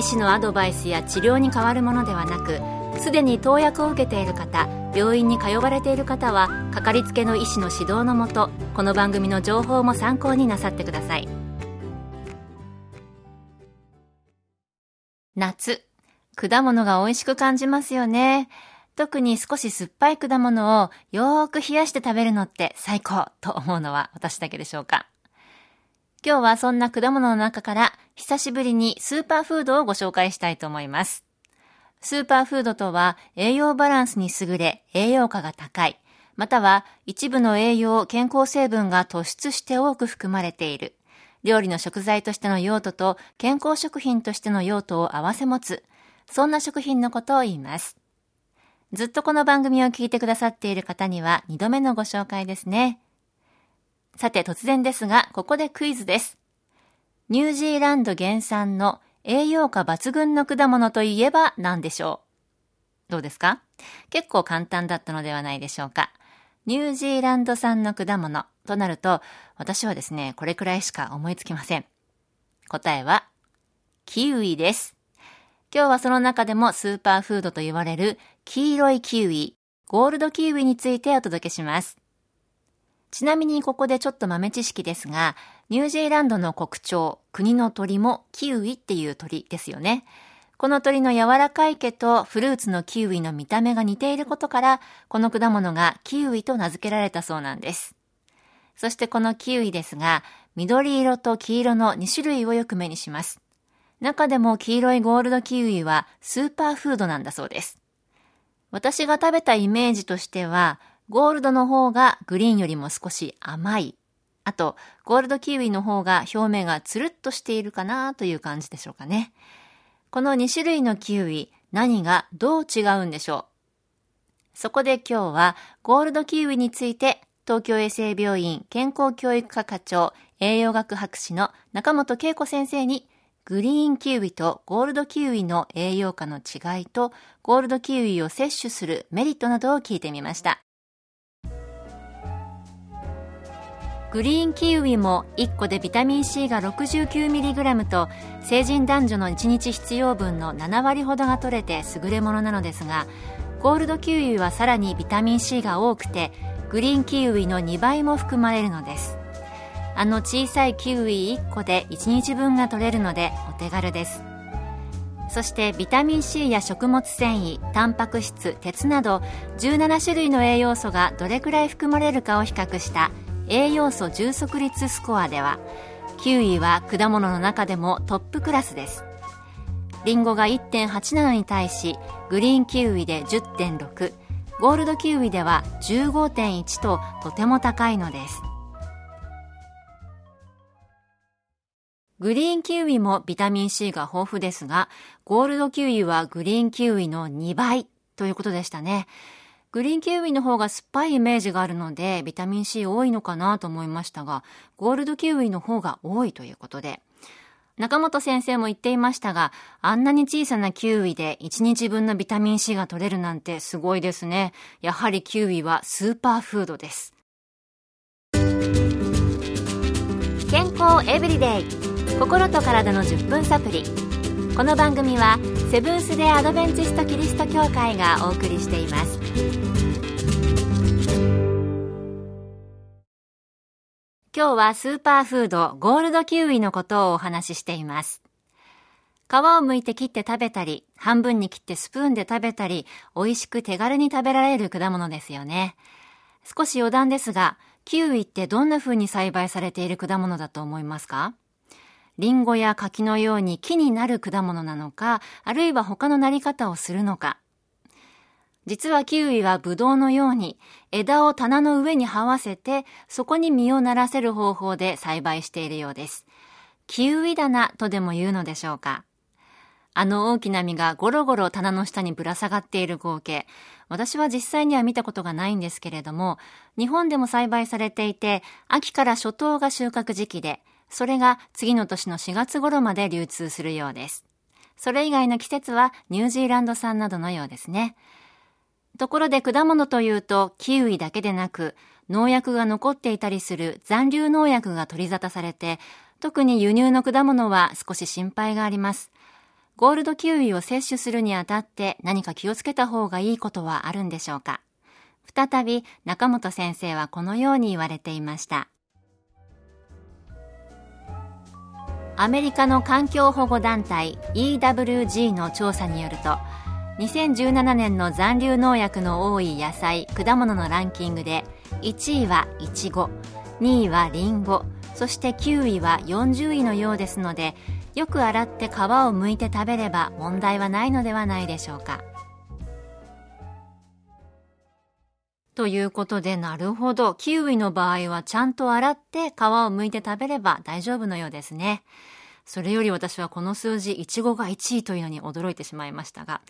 医師のアドバイスや治療に変わるものではなくすでに投薬を受けている方病院に通われている方はかかりつけの医師の指導のもとこの番組の情報も参考になさってください。夏果物が美味しく感じますよね。特に少し酸っぱい果物をよーく冷やして食べるのって最高と思うのは私だけでしょうか。今日はそんな果物の中から久しぶりにスーパーフードをご紹介したいと思います。スーパーフードとは栄養バランスに優れ栄養価が高い、または一部の栄養、健康成分が突出して多く含まれている、料理の食材としての用途と健康食品としての用途を併せ持つ、そんな食品のことを言います。ずっとこの番組を聞いてくださっている方には2度目のご紹介ですね。さて突然ですが、ここでクイズです。ニュージーランド原産の栄養価抜群の果物といえば何でしょう？どうですか？結構簡単だったのではないでしょうか。ニュージーランド産の果物となると、私はですね、これくらいしか思いつきません。答えは、キウイです。今日はその中でもスーパーフードと言われる黄色いキウイ、ゴールドキウイについてお届けします。ちなみにここでちょっと豆知識ですが、ニュージーランドの国鳥、国の鳥もキウイっていう鳥ですよね。この鳥の柔らかい毛とフルーツのキウイの見た目が似ていることから、この果物がキウイと名付けられたそうなんです。そしてこのキウイですが、緑色と黄色の2種類をよく目にします。中でも黄色いゴールドキウイはスーパーフードなんだそうです。私が食べたイメージとしては、ゴールドの方がグリーンよりも少し甘い。あと、ゴールドキウイの方が表面がつるっとしているかなという感じでしょうかね。この2種類のキウイ、何がどう違うんでしょうそこで今日はゴールドキウイについて東京衛生病院健康教育科課長栄養学博士の中本恵子先生にグリーンキウイとゴールドキウイの栄養価の違いとゴールドキウイを摂取するメリットなどを聞いてみました。グリーンキウイも1個でビタミン C が 69mg と成人男女の1日必要分の7割ほどが取れて優れものなのですがゴールドキウイはさらにビタミン C が多くてグリーンキウイの2倍も含まれるのです。あの小さいキウイ1個で1日分が取れるのでお手軽です。そしてビタミン C や食物繊維タンパク質鉄など17種類の栄養素がどれくらい含まれるかを比較した栄養素充足率スコアではキウイは果物の中でもトップクラスですリンゴが1.8なのに対しグリーンキウイで10.6ゴールドキウイでは15.1ととても高いのですグリーンキウイもビタミン C が豊富ですが、ゴールドキウイはグリーンキウイの2倍ということでしたね。グリーンキウイの方が酸っぱいイメージがあるので、ビタミン C 多いのかなと思いましたが、ゴールドキウイの方が多いということで、中本先生も言っていましたが、あんなに小さなキウイで1日分のビタミン C が取れるなんてすごいですね。やはりキウイはスーパーフードです。健康エブリデイ心と体の10分サプリこの番組はセブンスデー・アドベンチスト・キリスト教会がお送りしています。今日はスーパーフードゴールドキウイのことをお話ししています。皮を剥いて切って食べたり、半分に切ってスプーンで食べたり、美味しく手軽に食べられる果物ですよね。少し余談ですが、キウイってどんな風に栽培されている果物だと思いますか？リンゴや柿のように木になる果物なのか、あるいは他のなり方をするのか。実はキウイはブドウのように枝を棚の上に這わせてそこに実をならせる方法で栽培しているようです。キウイ棚とでも言うのでしょうか。あの大きな実がゴロゴロ棚の下にぶら下がっている光景。私は実際には見たことがないんですけれども、日本でも栽培されていて、秋から初冬が収穫時期で、それが次の年の4月頃まで流通するようです。それ以外の季節はニュージーランド産などのようですね。ところで果物というとキウイだけでなく農薬が残っていたりする残留農薬が取り沙汰されて特に輸入の果物は少し心配があります。ゴールドキウイを摂取するにあたって何か気をつけた方がいいことはあるんでしょうか再び中本先生はこのように言われていました。アメリカの環境保護団体 EWG の調査によると2017年の残留農薬の多い野菜果物のランキングで1位はイチゴ2位はリンゴそして9位は40位のようですのでよく洗って皮を剥いて食べれば問題はないのではないでしょうか。ということでなるほど。キウイの場合はちゃんと洗って皮を剥いて食べれば大丈夫のようですね。それより私はこの数字、イチゴが1位というのに驚いてしまいましたが、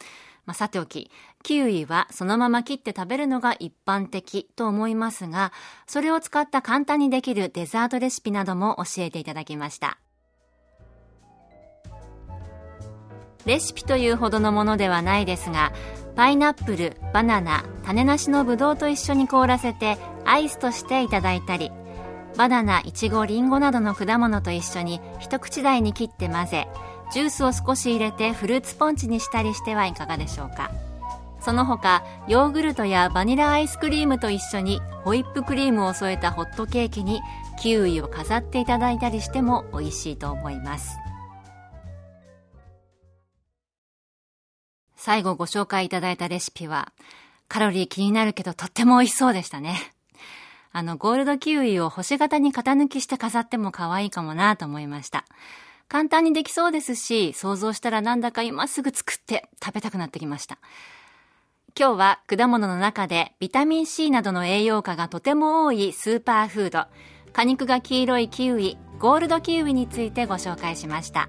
まあ、さておき、キウイはそのまま切って食べるのが一般的と思いますが、それを使った簡単にできるデザートレシピなども教えていただきました。レシピというほどのものではないですが、パイナップル、バナナ、種なしのブドウと一緒に凍らせてアイスとしていただいたり、バナナ、イチゴ、リンゴなどの果物と一緒に一口大に切って混ぜジュースを少し入れてフルーツポンチにしたりしてはいかがでしょうか。その他ヨーグルトやバニラアイスクリームと一緒にホイップクリームを添えたホットケーキにキウイを飾っていただいたりしても美味しいと思います。最後ご紹介いただいたレシピはカロリー気になるけどとっても美味しそうでしたねあの、ゴールドキウイを星型に型抜きして飾っても可愛いかもなと思いました。簡単にできそうですし、想像したらなんだか今すぐ作って食べたくなってきました。今日は果物の中でビタミン C などの栄養価がとても多いスーパーフード、果肉が黄色いキウイ、ゴールドキウイについてご紹介しました。